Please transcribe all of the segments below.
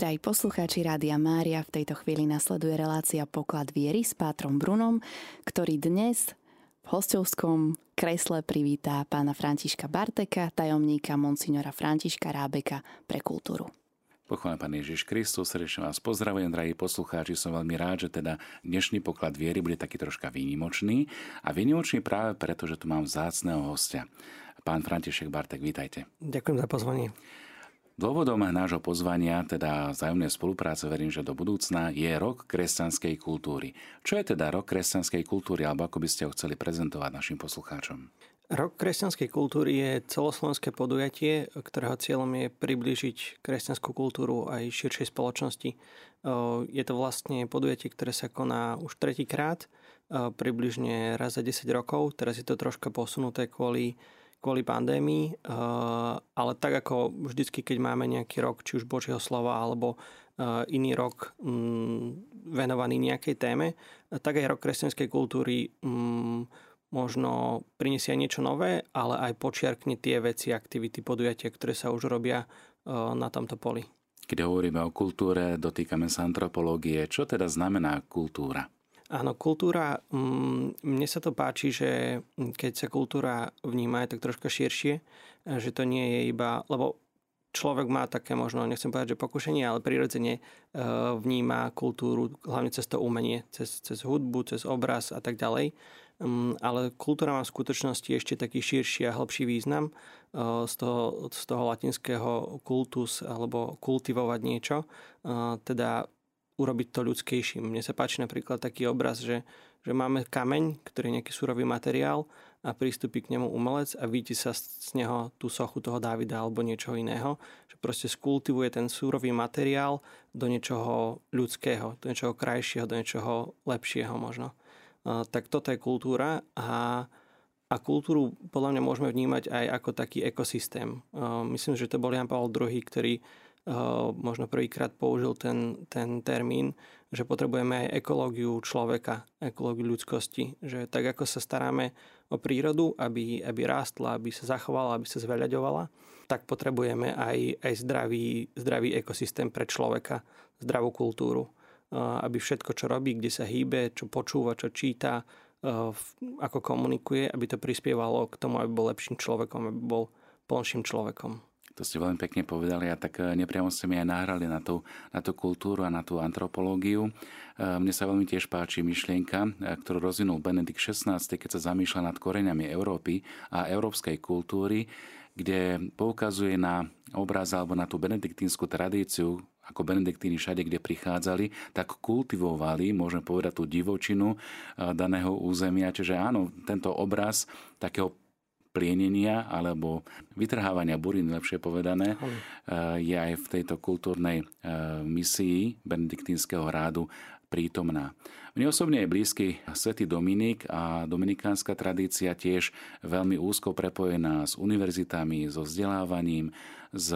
Drahí poslucháči Rádia Mária, v tejto chvíli nasleduje relácia Poklad viery s Pátrom Brunom, ktorý dnes v hostovskom kresle privítá pána Františka Barteka, tajomníka monsignora Františka Rábeka pre kultúru. Pochválen Pán Ježiš Kristus, srdečne vás pozdravujem, drahí poslucháči. Som veľmi rád, že teda dnešný poklad viery bude taký troška výnimočný. A výnimočný práve preto, že tu mám vzácného hostia. Pán František Bartek, vítajte. Ďakujem za pozvanie. Dôvodom nášho pozvania, teda vzájomnej spolupráce, verím, že do budúcna, je rok kresťanskej kultúry. Čo je teda rok kresťanskej kultúry, alebo ako by ste ho chceli prezentovať našim poslucháčom? Rok kresťanskej kultúry je celoslovenské podujatie, ktorého cieľom je priblížiť kresťanskú kultúru aj širšej spoločnosti. Je to vlastne podujatie, ktoré sa koná už tretíkrát, približne raz za 10 rokov. Teraz je to troška posunuté kvôli kvôli pandémii, eh, ale tak ako vždycky, keď máme nejaký rok, či už Božieho slova, alebo eh, iný rok mm, venovaný nejakej téme, tak aj rok kresťanskej kultúry mm, možno prinesie aj niečo nové, ale aj počiarkne tie veci, aktivity, podujatia, ktoré sa už robia eh, na tomto poli. Keď hovoríme o kultúre, dotýkame sa antropológie. Čo teda znamená kultúra? Áno, kultúra, mm, mne sa to páči, že keď sa kultúra vníma aj tak troška širšie, že to nie je iba, lebo človek má také možno, nechcem povedať, že pokušenie, ale prirodzene e, vníma kultúru hlavne cez to umenie, cez, cez hudbu, cez obraz a tak ďalej. Mm, ale kultúra má v skutočnosti ešte taký širší a hĺbší význam e, z toho, z toho latinského kultus alebo kultivovať niečo. E, teda urobiť to ľudskejším. Mne sa páči napríklad taký obraz, že, že máme kameň, ktorý je nejaký surový materiál a prístupí k nemu umelec a vidí sa z neho tú sochu toho Dávida alebo niečoho iného. Že proste skultivuje ten súrový materiál do niečoho ľudského, do niečoho krajšieho, do niečoho lepšieho možno. Tak toto je kultúra a a kultúru podľa mňa môžeme vnímať aj ako taký ekosystém. Myslím, že to bol Jan Pavel II, ktorý možno prvýkrát použil ten, ten termín, že potrebujeme aj ekológiu človeka, ekológiu ľudskosti. Že tak ako sa staráme o prírodu, aby, aby rástla, aby sa zachovala, aby sa zveľaďovala, tak potrebujeme aj, aj zdravý, zdravý ekosystém pre človeka, zdravú kultúru. Aby všetko, čo robí, kde sa hýbe, čo počúva, čo číta, ako komunikuje, aby to prispievalo k tomu, aby bol lepším človekom, aby bol plnším človekom. To ste veľmi pekne povedali a tak e, nepriamo ste mi aj nahrali na tú, na tú kultúru a na tú antropológiu. E, mne sa veľmi tiež páči myšlienka, e, ktorú rozvinul Benedikt XVI, keď sa zamýšľa nad koreňami Európy a európskej kultúry, kde poukazuje na obraz alebo na tú benediktínsku tradíciu, ako benediktíni všade, kde prichádzali, tak kultivovali, môžeme povedať, tú divočinu daného územia. Čiže áno, tento obraz takého plienenia alebo vytrhávania burín, lepšie povedané, eh, je aj v tejto kultúrnej eh, misii benediktínskeho rádu prítomná. Mne osobne je blízky svätý Dominik a dominikánska tradícia tiež veľmi úzko prepojená s univerzitami, so vzdelávaním, s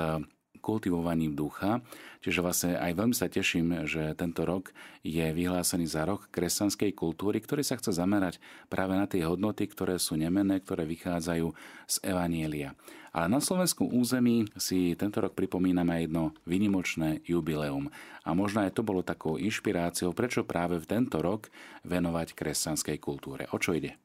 kultivovaním ducha. Čiže vlastne aj veľmi sa teším, že tento rok je vyhlásený za rok kresťanskej kultúry, ktorý sa chce zamerať práve na tie hodnoty, ktoré sú nemenné, ktoré vychádzajú z Evanielia. Ale na slovenskom území si tento rok pripomíname jedno vynimočné jubileum. A možno aj to bolo takou inšpiráciou, prečo práve v tento rok venovať kresťanskej kultúre. O čo ide?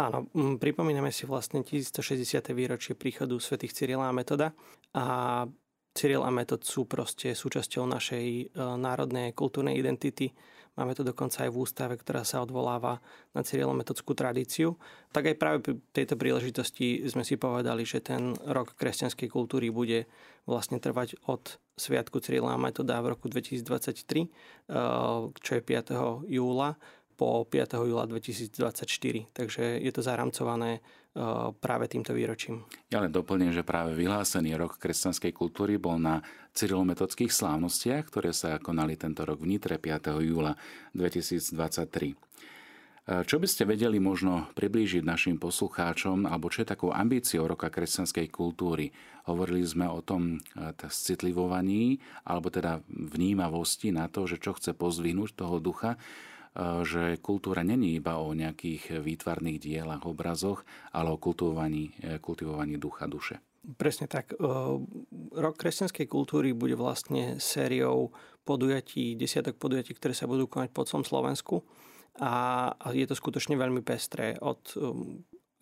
Áno, pripomíname si vlastne 1160. výročie príchodu svätých Cyrila a Metoda a Cyril a Metod sú proste súčasťou našej e, národnej kultúrnej identity. Máme to dokonca aj v ústave, ktorá sa odvoláva na Cyrilometodskú tradíciu. Tak aj práve pri tejto príležitosti sme si povedali, že ten rok kresťanskej kultúry bude vlastne trvať od Sviatku Cyrila a Metoda v roku 2023, e, čo je 5. júla po 5. júla 2024. Takže je to zaramcované práve týmto výročím. Ja len doplním, že práve vyhlásený rok kresťanskej kultúry bol na cyrilometodských slávnostiach, ktoré sa konali tento rok v Nitre 5. júla 2023. E, čo by ste vedeli možno priblížiť našim poslucháčom, alebo čo je takou ambíciou roka kresťanskej kultúry? Hovorili sme o tom e, citlivovaní, alebo teda vnímavosti na to, že čo chce pozvihnúť toho ducha. Eh, že kultúra není iba o nejakých výtvarných dielach, obrazoch, ale o kultivovaní, eh, kultivovaní ducha, duše. Presne tak. Rok kresťanskej kultúry bude vlastne sériou podujatí, desiatok podujatí, ktoré sa budú konať po celom Slovensku. A je to skutočne veľmi pestré. Od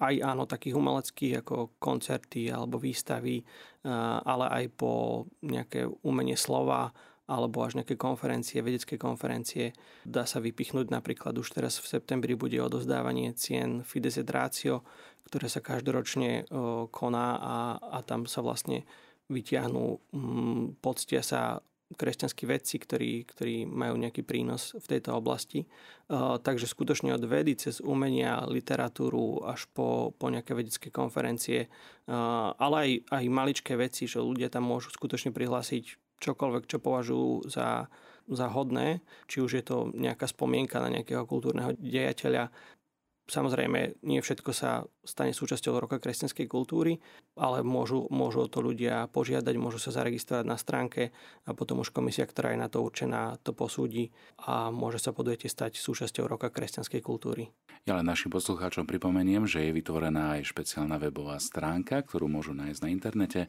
aj áno, takých umeleckých ako koncerty alebo výstavy, ale aj po nejaké umenie slova, alebo až nejaké konferencie, vedecké konferencie. Dá sa vypichnúť napríklad už teraz v septembri bude odozdávanie cien Fides et Ratio, ktoré sa každoročne koná a, a tam sa vlastne vyťahnú, mm, poctia sa kresťanskí vedci, ktorí, ktorí majú nejaký prínos v tejto oblasti. Takže skutočne od vedy cez umenia, literatúru až po, po nejaké vedecké konferencie, ale aj, aj maličké veci, že ľudia tam môžu skutočne prihlásiť čokoľvek, čo považujú za, za hodné, či už je to nejaká spomienka na nejakého kultúrneho dejateľa. Samozrejme, nie všetko sa stane súčasťou roka kresťanskej kultúry, ale môžu, môžu o to ľudia požiadať, môžu sa zaregistrovať na stránke a potom už komisia, ktorá je na to určená, to posúdi a môže sa podujete stať súčasťou roka kresťanskej kultúry. Ja len našim poslucháčom pripomeniem, že je vytvorená aj špeciálna webová stránka, ktorú môžu nájsť na internete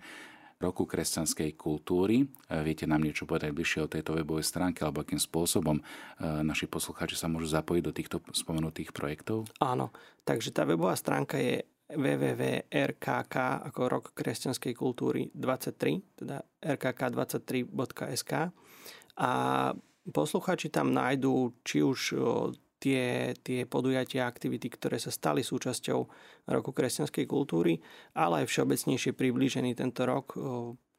roku kresťanskej kultúry. E, viete nám niečo povedať bližšie o tejto webovej stránke alebo akým spôsobom e, naši poslucháči sa môžu zapojiť do týchto spomenutých projektov? Áno, takže tá webová stránka je www.rkk ako rok kresťanskej kultúry 23, teda rkk23.sk a poslucháči tam nájdú či už tie, tie podujatia aktivity, ktoré sa stali súčasťou roku kresťanskej kultúry, ale aj všeobecnejšie priblížený tento rok,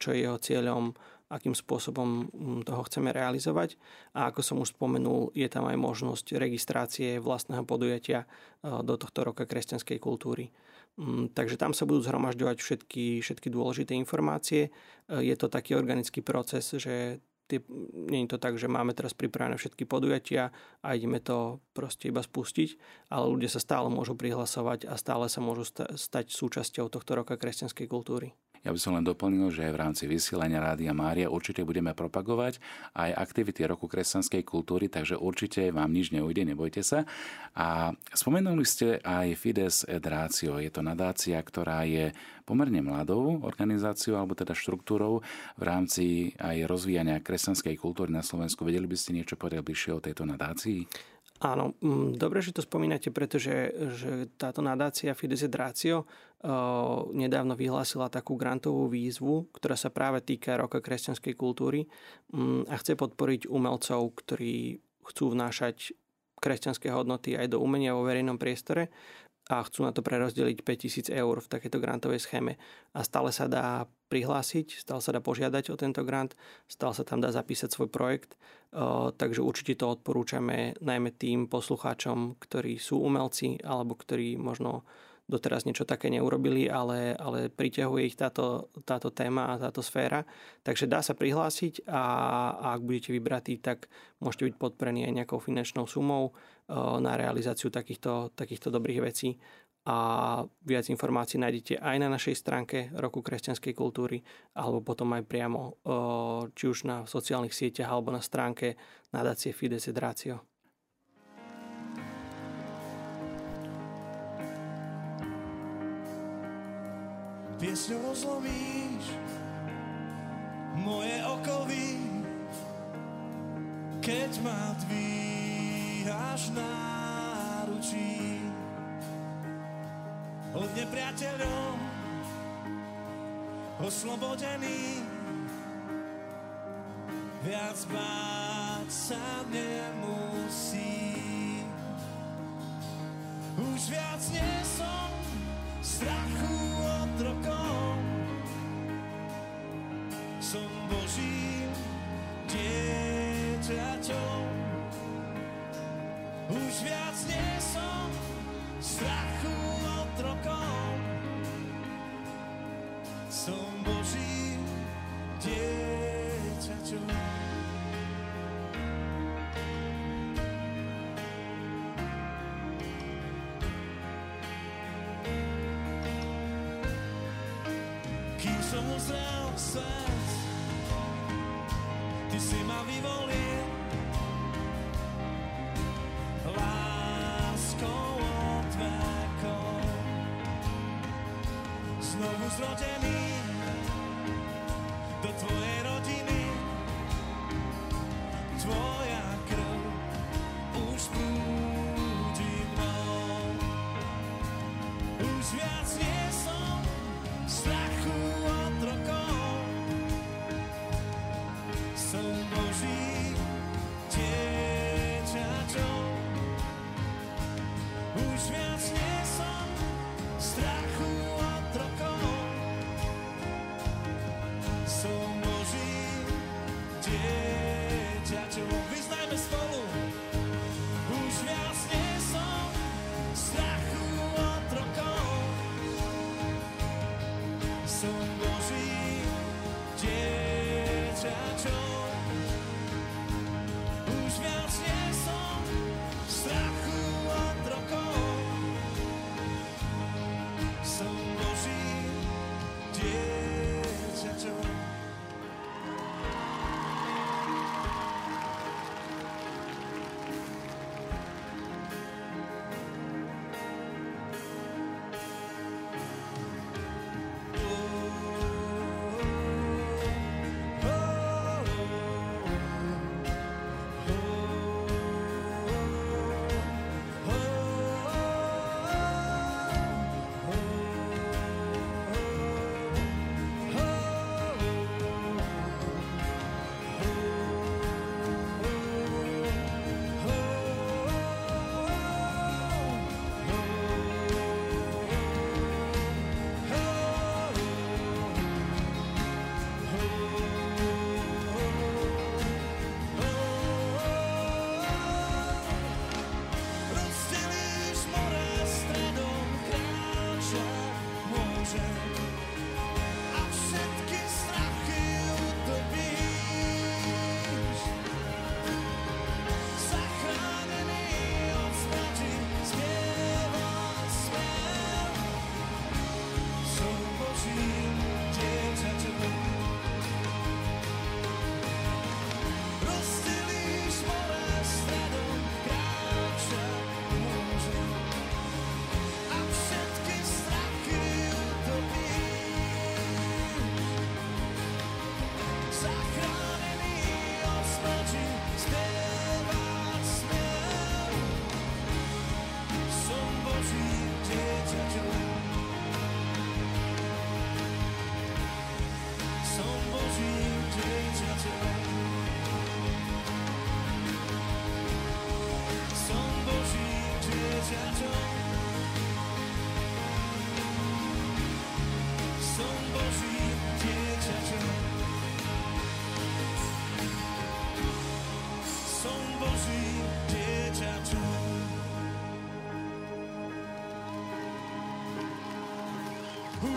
čo je jeho cieľom, akým spôsobom toho chceme realizovať. A ako som už spomenul, je tam aj možnosť registrácie vlastného podujatia do tohto roka kresťanskej kultúry. Takže tam sa budú zhromažďovať všetky, všetky dôležité informácie. Je to taký organický proces, že tie, nie je to tak, že máme teraz pripravené všetky podujatia a ideme to proste iba spustiť, ale ľudia sa stále môžu prihlasovať a stále sa môžu stať súčasťou tohto roka kresťanskej kultúry. Ja by som len doplnil, že v rámci vysielania Rádia Mária určite budeme propagovať aj aktivity roku kresťanskej kultúry, takže určite vám nič neujde, nebojte sa. A spomenuli ste aj Fides et Ratio. Je to nadácia, ktorá je pomerne mladou organizáciou alebo teda štruktúrou v rámci aj rozvíjania kresťanskej kultúry na Slovensku. Vedeli by ste niečo povedať bližšie o tejto nadácii? Áno, mm, dobre, že to spomínate, pretože že táto nadácia Fides et Ratio uh, nedávno vyhlásila takú grantovú výzvu, ktorá sa práve týka roka kresťanskej kultúry um, a chce podporiť umelcov, ktorí chcú vnášať kresťanské hodnoty aj do umenia vo verejnom priestore a chcú na to prerozdeliť 5000 eur v takejto grantovej schéme. A stále sa dá prihlásiť, stále sa dá požiadať o tento grant, stále sa tam dá zapísať svoj projekt, takže určite to odporúčame najmä tým poslucháčom, ktorí sú umelci alebo ktorí možno doteraz niečo také neurobili, ale, ale priťahuje ich táto, táto téma a táto sféra. Takže dá sa prihlásiť a, a ak budete vybratí, tak môžete byť podporení aj nejakou finančnou sumou na realizáciu takýchto, takýchto dobrých vecí a viac informácií nájdete aj na našej stránke Roku kresťanskej kultúry alebo potom aj priamo či už na sociálnych sieťach alebo na stránke nadácie Fides et Ratio. Piesňou oslovíš moje okovy, keď ma dvíš až náručí od nepriateľov oslobodený viac báť sa nemusí. Už viac nie som strachu Uzrel svet, ty si ma vyvolil znovu zrodený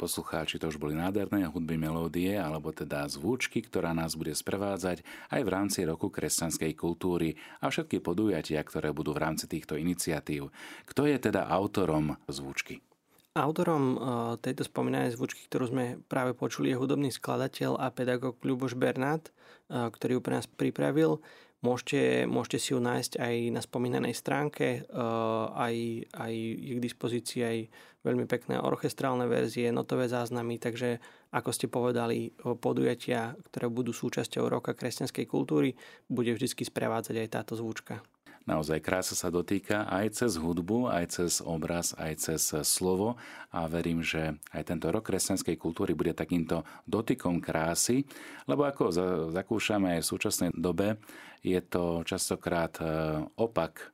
poslucháči, to už boli nádherné hudby melódie, alebo teda zvučky, ktorá nás bude sprevádzať aj v rámci roku kresťanskej kultúry a všetky podujatia, ktoré budú v rámci týchto iniciatív. Kto je teda autorom zvučky? Autorom eh, tejto spomínanej zvučky, ktorú sme práve počuli, je hudobný skladateľ a pedagóg Ľuboš Bernát, eh, ktorý ju pre nás pripravil. Môžete, môžete si ju nájsť aj na spomínanej stránke, eh, aj, aj je k dispozícii aj veľmi pekné orchestrálne verzie, notové záznamy, takže ako ste povedali, podujatia, ktoré budú súčasťou roka kresťanskej kultúry, bude vždy sprevádzať aj táto zvučka. Naozaj krása sa dotýka aj cez hudbu, aj cez obraz, aj cez slovo a verím, že aj tento rok kresťanskej kultúry bude takýmto dotykom krásy, lebo ako zakúšame aj v súčasnej dobe, je to častokrát e, opak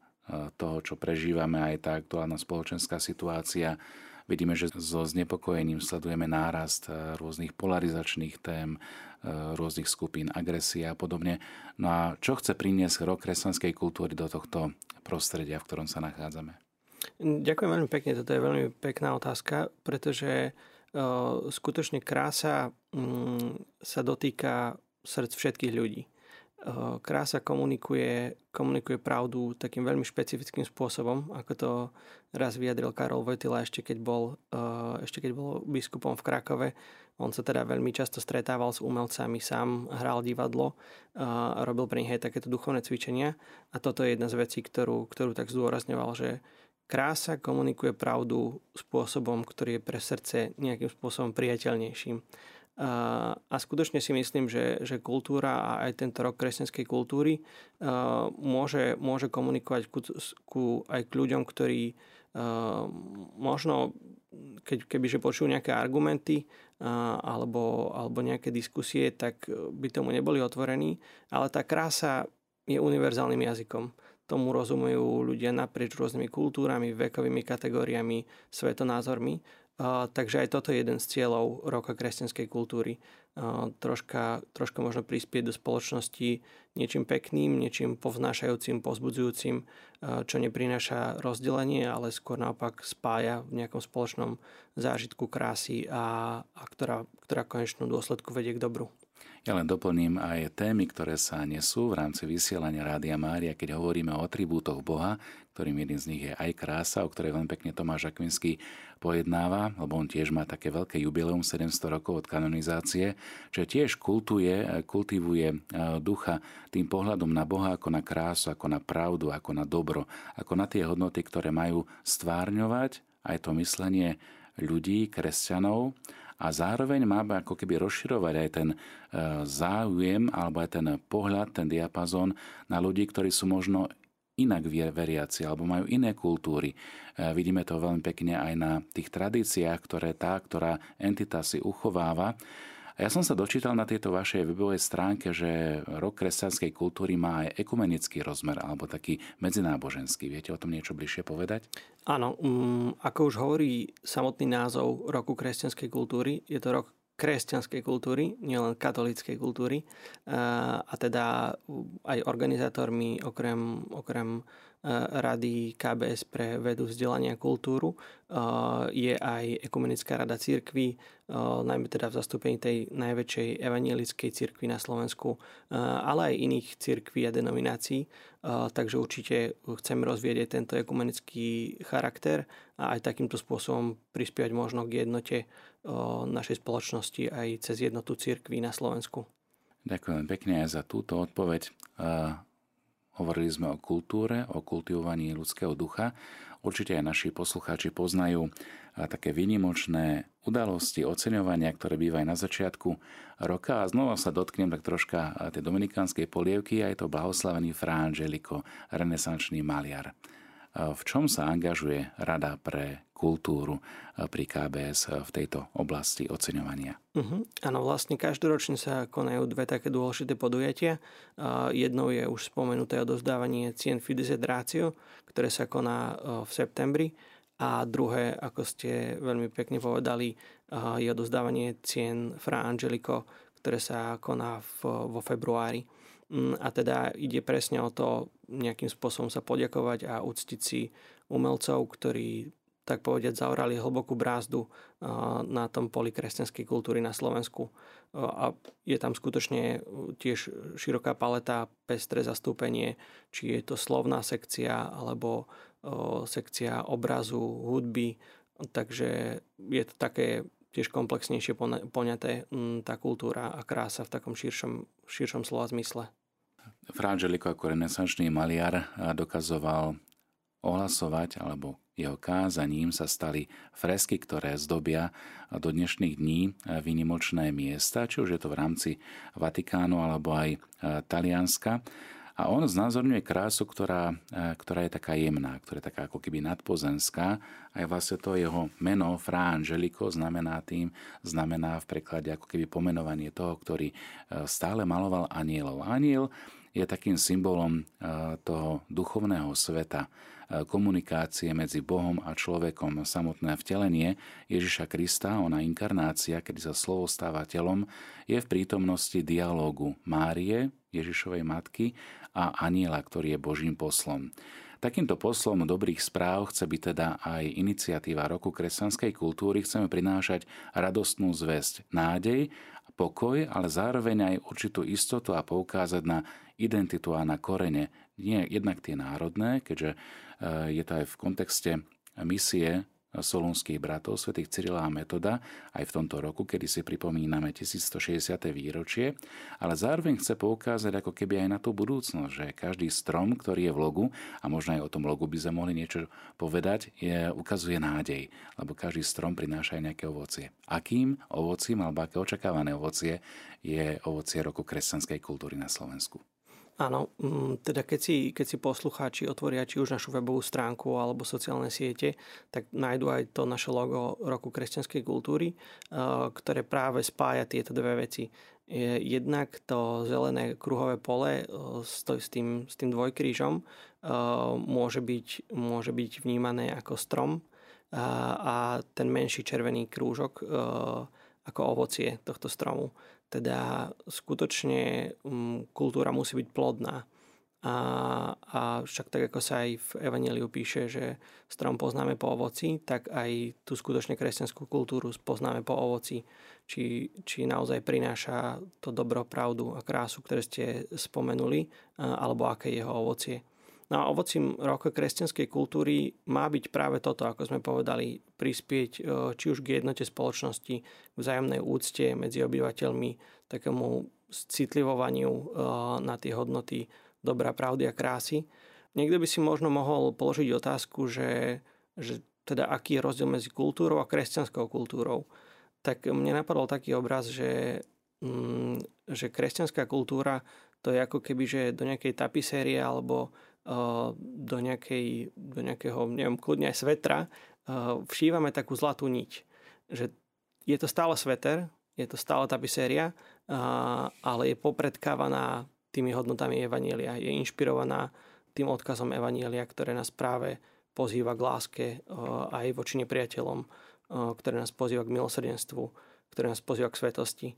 toho, čo prežívame, aj tá aktuálna spoločenská situácia. Vidíme, že so znepokojením sledujeme nárast eh, rôznych polarizačných tém, eh, rôznych skupín agresie a podobne. No a čo chce priniesť rok kresťanskej kultúry do tohto prostredia, v ktorom sa nachádzame? Ďakujem veľmi pekne, toto je veľmi pekná otázka, pretože eh, skutočne krása mm, sa dotýka srdc všetkých ľudí. Eh, krása komunikuje, komunikuje pravdu takým veľmi špecifickým spôsobom, ako to raz vyjadril Karol Vojtila ešte keď bol, eh, ešte keď bol biskupom v Krakove. On sa teda veľmi často stretával s umelcami, sám hral divadlo eh, a robil pre nich aj takéto duchovné cvičenia. A toto je jedna z vecí, ktorú, ktorú tak zdôrazňoval, že krása komunikuje pravdu spôsobom, ktorý je pre srdce nejakým spôsobom priateľnejším. A skutočne si myslím, že, že kultúra a aj tento rok kresťanskej kultúry môže, môže komunikovať ku, ku, aj k ľuďom, ktorí možno, keď, kebyže počujú nejaké argumenty alebo, alebo nejaké diskusie, tak by tomu neboli otvorení. Ale tá krása je univerzálnym jazykom. Tomu rozumujú ľudia naprieč rôznymi kultúrami, vekovými kategóriami, svetonázormi takže aj toto je jeden z cieľov roka kresťanskej kultúry. troška, troška možno prispieť do spoločnosti niečím pekným, niečím povznášajúcim, pozbudzujúcim, čo neprináša rozdelenie, ale skôr naopak spája v nejakom spoločnom zážitku krásy a, a ktorá, ktorá konečnú dôsledku vedie k dobru. Ja len doplním aj témy, ktoré sa nesú v rámci vysielania Rádia Mária, keď hovoríme o atribútoch Boha, ktorým jeden z nich je aj krása, o ktorej veľmi pekne Tomáš Akvinský pojednáva, lebo on tiež má také veľké jubileum 700 rokov od kanonizácie, čo tiež kultuje, kultivuje e, ducha tým pohľadom na Boha ako na krásu, ako na pravdu, ako na dobro, ako na tie hodnoty, ktoré majú stvárňovať aj to myslenie ľudí, kresťanov a zároveň má ako keby rozširovať aj ten e, záujem alebo aj ten pohľad, ten diapazón na ľudí, ktorí sú možno inak veriaci alebo majú iné kultúry. E, vidíme to veľmi pekne aj na tých tradíciách, ktoré tá, ktorá entita si uchováva. A ja som sa dočítal na tejto vašej webovej stránke, že rok kresťanskej kultúry má aj ekumenický rozmer, alebo taký medzináboženský. Viete o tom niečo bližšie povedať? Áno, um, ako už hovorí samotný názov roku kresťanskej kultúry, je to rok kresťanskej kultúry, nielen katolíckej kultúry. A teda aj organizátormi okrem, okrem Rady KBS pre vedu, vzdelania a kultúru je aj Ekumenická rada církvy, najmä teda v zastúpení tej najväčšej evangelickej církvy na Slovensku, ale aj iných církví a denominácií. Takže určite chceme rozvieť tento ekumenický charakter a aj takýmto spôsobom prispievať možno k jednote našej spoločnosti aj cez jednotu církví na Slovensku. Ďakujem pekne za túto odpoveď. Hovorili sme o kultúre, o kultivovaní ľudského ducha. Určite aj naši poslucháči poznajú také výnimočné udalosti, oceňovania, ktoré bývajú na začiatku roka. A znova sa dotknem tak troška tej dominikánskej polievky a je to blahoslavený Fra renesančný maliar. V čom sa angažuje Rada pre kultúru pri KBS v tejto oblasti oceňovania? Uh-huh. Áno, vlastne každoročne sa konajú dve také dôležité podujatia. Jednou je už spomenuté odovzdávanie cien Fides et Ratio, ktoré sa koná v septembri a druhé, ako ste veľmi pekne povedali, je odovzdávanie cien Fra Angelico, ktoré sa koná vo februári. Mm, a teda ide presne o to nejakým spôsobom sa poďakovať a uctiť si umelcov, ktorí tak povedať zaorali hlbokú brázdu na tom poli kresťanskej kultúry na Slovensku. A je tam skutočne tiež široká paleta, pestré zastúpenie, či je to slovná sekcia alebo sekcia obrazu, hudby. Takže je to také tiež komplexnejšie poňaté mm, tá kultúra a krása v takom širšom, širšom slova zmysle. Frangelico ako renesančný maliar dokazoval ohlasovať alebo jeho kázaním sa stali fresky, ktoré zdobia do dnešných dní výnimočné miesta, či už je to v rámci Vatikánu alebo aj Talianska. A on znázorňuje krásu, ktorá, e, ktorá je taká jemná, ktorá je taká ako keby nadpozemská. Aj vlastne to jeho meno, Fra Angelico, znamená tým, znamená v preklade ako keby pomenovanie toho, ktorý e, stále maloval anielov. Aniel je takým symbolom e, toho duchovného sveta, komunikácie medzi Bohom a človekom. Samotné vtelenie Ježiša Krista, ona inkarnácia, kedy sa slovo stáva telom, je v prítomnosti dialógu Márie, Ježišovej matky a aniela, ktorý je Božím poslom. Takýmto poslom dobrých správ chce byť teda aj iniciatíva Roku kresťanskej kultúry. Chceme prinášať radostnú zväzť, nádej, pokoj, ale zároveň aj určitú istotu a poukázať na identitu a na korene. Nie jednak tie národné, keďže eh, je to aj v kontexte misie solúnskych bratov, svätých Cyrila a Metoda, aj v tomto roku, kedy si pripomíname 1160. výročie, ale zároveň chce poukázať ako keby aj na tú budúcnosť, že každý strom, ktorý je v logu, a možno aj o tom logu by sme mohli niečo povedať, je, ukazuje nádej, lebo každý strom prináša aj nejaké ovocie. Akým ovocím alebo aké očakávané ovocie je ovocie roku kresťanskej kultúry na Slovensku? Áno, mm, teda keď si, keď si poslucháči otvoria či už našu webovú stránku alebo sociálne siete, tak nájdu aj to naše logo Roku kresťanskej kultúry, eh, ktoré práve spája tieto dve veci. Jednak to zelené kruhové pole eh, s tým, s tým dvojkrížom eh, môže byť, môže byť vnímané ako strom a ten menší červený krúžok ako ovocie tohto stromu. Teda skutočne um, kultúra musí byť plodná. A, a však tak, ako sa aj v Evangeliu píše, že strom poznáme po ovoci, tak aj tú skutočne kresťanskú kultúru poznáme po ovoci. Či, či naozaj prináša to dobro, pravdu a krásu, ktoré ste spomenuli, alebo aké je jeho ovocie. No a ovocím roka kresťanskej kultúry má byť práve toto, ako sme povedali, prispieť e, či už k jednote spoločnosti, k vzájomnej úcte medzi obyvateľmi, takému citlivovaniu e, na tie hodnoty dobra, pravdy a krásy. Niekto by si možno mohol položiť otázku, že, že teda aký je rozdiel medzi kultúrou a kresťanskou kultúrou. Tak mne napadol taký obraz, že, mm, že kresťanská kultúra to je ako keby, že do nejakej tapisérie alebo do, nejakej, do nejakého, neviem, kľudne aj svetra, všívame takú zlatú niť. Že je to stále sveter, je to stále tapiséria, ale je popredkávaná tými hodnotami Evanielia. Je inšpirovaná tým odkazom Evanielia, ktoré nás práve pozýva k láske aj voči nepriateľom, ktoré nás pozýva k milosrdenstvu, ktorý nás pozýva k svetosti.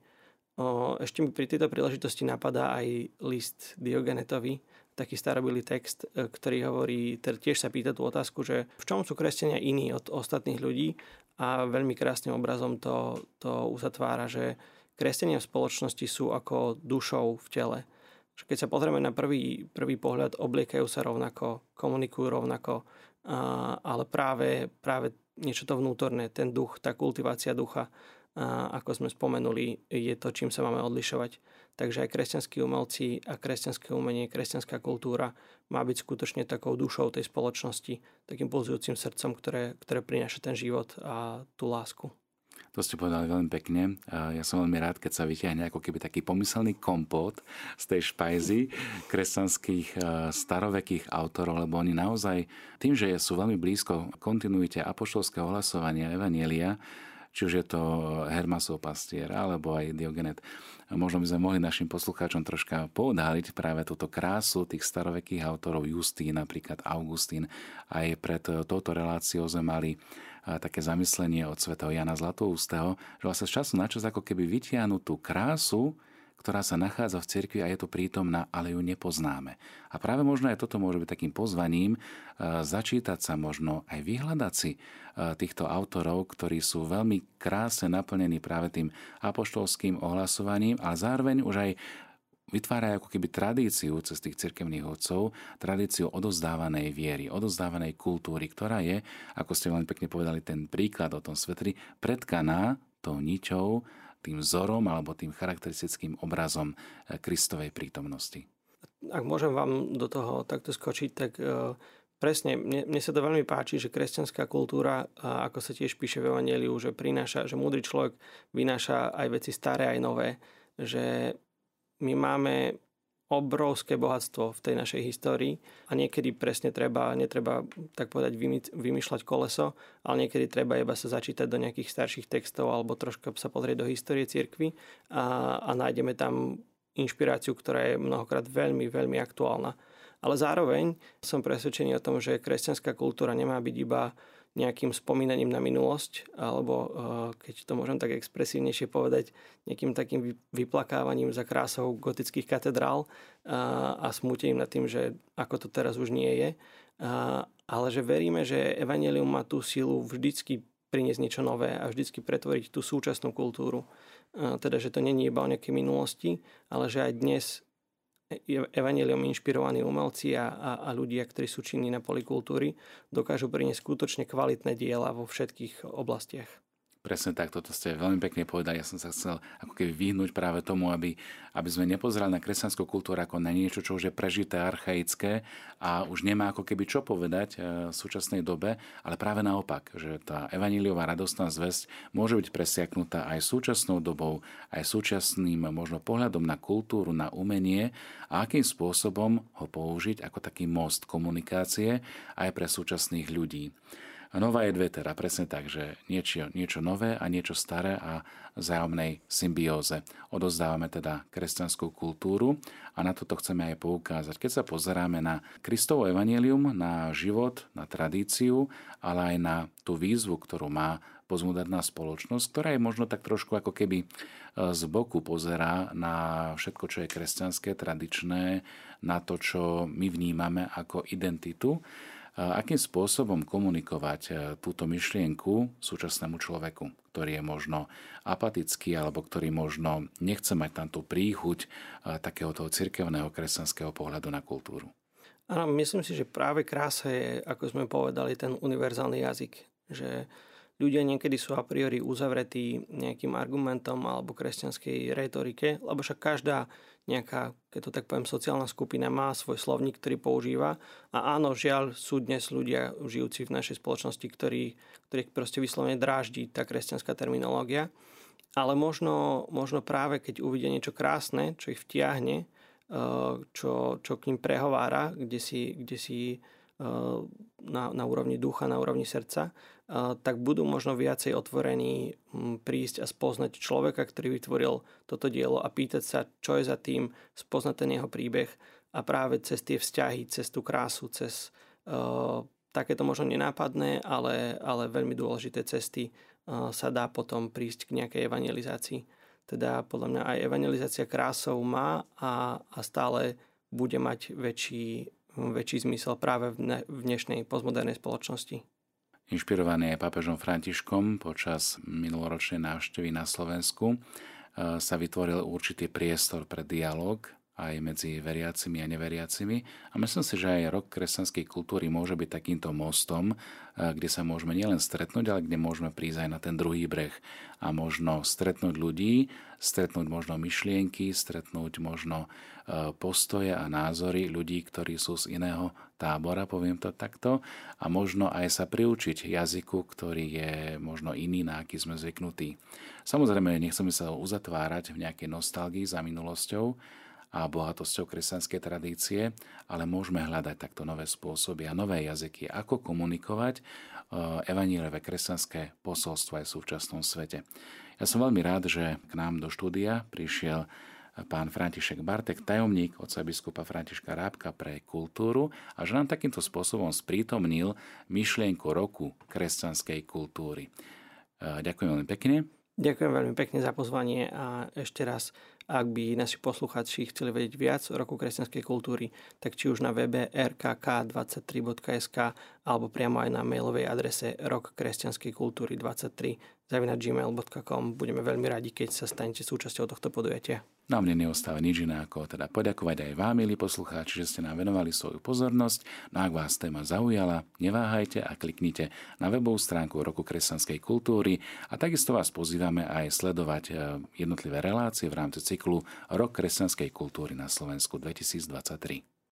Ešte mi pri tejto príležitosti napadá aj list Diogenetovi, taký starobilý text, e, ktorý hovorí, teda tiež sa pýta tú otázku, že v čom sú kresťania iní od ostatných ľudí a veľmi krásnym obrazom to, to uzatvára, že kresťania v spoločnosti sú ako dušou v tele. Keď sa pozrieme na prvý, prvý pohľad, obliekajú sa rovnako, komunikujú rovnako, ale práve, práve niečo to vnútorné, ten duch, tá kultivácia ducha, ako sme spomenuli, je to, čím sa máme odlišovať. Takže aj kresťanskí umelci a kresťanské umenie, kresťanská kultúra má byť skutočne takou dušou tej spoločnosti, takým pulzujúcim srdcom, ktoré, ktoré prináša ten život a tú lásku. To ste povedali veľmi pekne. Ja som veľmi rád, keď sa vyťahne ako keby taký pomyselný kompot z tej špajzy kresťanských starovekých autorov, lebo oni naozaj tým, že sú veľmi blízko kontinuite apoštolského hlasovania Evanielia, či už je to Hermasov pastier alebo aj Diogenet. Možno by sme mohli našim poslucháčom troška poodhaliť práve túto krásu tých starovekých autorov Justín, napríklad Augustín. Aj pred touto reláciou sme mali také zamyslenie od svätého Jana Zlatoústeho, že vlastne z času na čas ako keby vytiahnu tú krásu ktorá sa nachádza v cirkvi a je tu prítomná, ale ju nepoznáme. A práve možno aj toto môže byť takým pozvaním e, začítať sa možno aj vyhľadať si e, týchto autorov, ktorí sú veľmi krásne naplnení práve tým apoštolským ohlasovaním, ale zároveň už aj vytvárajú ako keby tradíciu cez tých cirkevných otcov, tradíciu odozdávanej viery, odozdávanej kultúry, ktorá je, ako ste veľmi pekne povedali, ten príklad o tom svetri, predkaná tou ničou tým vzorom alebo tým charakteristickým obrazom eh, Kristovej prítomnosti. Ak môžem vám do toho takto skočiť, tak eh, presne, mne, mne sa to veľmi páči, že kresťanská kultúra, ako sa tiež píše v Evangeliu, že prináša, že múdry človek vynáša aj veci staré, aj nové, že my máme obrovské bohatstvo v tej našej histórii a niekedy presne treba, netreba tak povedať vymýšľať koleso, ale niekedy treba iba sa začítať do nejakých starších textov alebo troška sa pozrieť do histórie cirkvy a, a nájdeme tam inšpiráciu, ktorá je mnohokrát veľmi, veľmi aktuálna. Ale zároveň som presvedčený o tom, že kresťanská kultúra nemá byť iba nejakým spomínaním na minulosť, alebo eh, keď to môžem tak expresívnejšie povedať, nejakým takým vyplakávaním za krásou gotických katedrál eh, a smútením nad tým, že ako to teraz už nie je. Eh, ale že veríme, že Evangelium má tú silu vždycky priniesť niečo nové a vždycky pretvoriť tú súčasnú kultúru. Teda, že to není iba o nejakej minulosti, ale že aj dnes evaneliom inšpirovaní umelci a, a, a ľudia, ktorí sú činní na polikultúry, dokážu priniesť skutočne kvalitné diela vo všetkých oblastiach. Presne tak, toto ste veľmi pekne povedali. Ja som sa chcel ako keby vyhnúť práve tomu, aby, aby sme nepozerali na kresťanskú kultúru ako na niečo, čo už je prežité, archaické a už nemá ako keby čo povedať e, v súčasnej dobe, ale práve naopak, že tá evaníliová radostná zväzť môže byť presiaknutá aj súčasnou dobou, aj súčasným možno pohľadom na kultúru, na umenie a akým spôsobom ho použiť ako taký most komunikácie aj pre súčasných ľudí. Nová je dve teda, presne tak, že niečo, niečo nové a niečo staré a vzájomnej symbióze. Odozdávame teda kresťanskú kultúru a na toto chceme aj poukázať. Keď sa pozeráme na Kristovo evanelium, na život, na tradíciu, ale aj na tú výzvu, ktorú má postmoderná spoločnosť, ktorá je možno tak trošku ako keby e, z boku pozerá na všetko, čo je kresťanské, tradičné, na to, čo my vnímame ako identitu akým spôsobom komunikovať e, túto myšlienku súčasnému človeku, ktorý je možno apatický alebo ktorý možno nechce mať tam tú príchuť e, takéhoto cirkevného kresťanského pohľadu na kultúru. Áno, myslím si, že práve krása je, ako sme povedali, ten univerzálny jazyk. Že ľudia niekedy sú a priori uzavretí nejakým argumentom alebo kresťanskej retorike, lebo však každá nejaká, keď to tak poviem, sociálna skupina má svoj slovník, ktorý používa. A áno, žiaľ, sú dnes ľudia žijúci v našej spoločnosti, ktorí, ktorých proste vyslovene dráždi tá kresťanská terminológia. Ale možno, možno práve keď uvidia niečo krásne, čo ich vtiahne, eh, čo, čo k ním prehovára, kde si, kde si eh, na, na úrovni ducha, na úrovni srdca, tak budú možno viacej otvorení prísť a spoznať človeka, ktorý vytvoril toto dielo a pýtať sa, čo je za tým, spoznať ten jeho príbeh a práve cez tie vzťahy, cez tú krásu, cez uh, takéto možno nenápadné, ale, ale veľmi dôležité cesty sa dá potom prísť k nejakej evangelizácii. Teda podľa mňa aj evangelizácia krásou má a, a stále bude mať väčší, väčší zmysel práve v, ne, v dnešnej postmodernej spoločnosti. Inšpirovaný aj pápežom Františkom počas minuloročnej návštevy na Slovensku e, sa vytvoril určitý priestor pre dialog aj medzi veriacimi a neveriacimi. A myslím si, že aj rok kresťanskej kultúry môže byť takýmto mostom, eh, kde sa môžeme nielen stretnúť, ale kde môžeme prísť aj na ten druhý breh a možno stretnúť ľudí, stretnúť možno myšlienky, stretnúť možno eh, postoje a názory ľudí, ktorí sú z iného tábora, poviem to takto, a možno aj sa priučiť jazyku, ktorý je možno iný, na aký sme zvyknutí. Samozrejme, nechceme sa uzatvárať v nejakej nostalgii za minulosťou, a bohatosťou kresťanskej tradície, ale môžeme hľadať takto nové spôsoby a nové jazyky, ako komunikovať e, evaníliové kresťanské posolstvo aj v súčasnom svete. Ja som veľmi rád, že k nám do štúdia prišiel pán František Bartek, tajomník otca biskupa Františka Rábka pre kultúru a že nám takýmto spôsobom sprítomnil myšlienku roku kresťanskej kultúry. E, ďakujem veľmi pekne. Ďakujem veľmi pekne za pozvanie a ešte raz ak by naši poslucháči chceli vedieť viac o roku kresťanskej kultúry, tak či už na webe rkk23.sk alebo priamo aj na mailovej adrese rok kresťanskej kultúry 23 gmail.com. Budeme veľmi radi, keď sa stanete súčasťou tohto podujatia. Nám mne neostáva nič iné ako teda poďakovať aj vám, milí poslucháči, že ste nám venovali svoju pozornosť. No ak vás téma zaujala, neváhajte a kliknite na webovú stránku Roku kresťanskej kultúry a takisto vás pozývame aj sledovať e, jednotlivé relácie v rámci cyklu Rok kresťanskej kultúry na Slovensku 2023.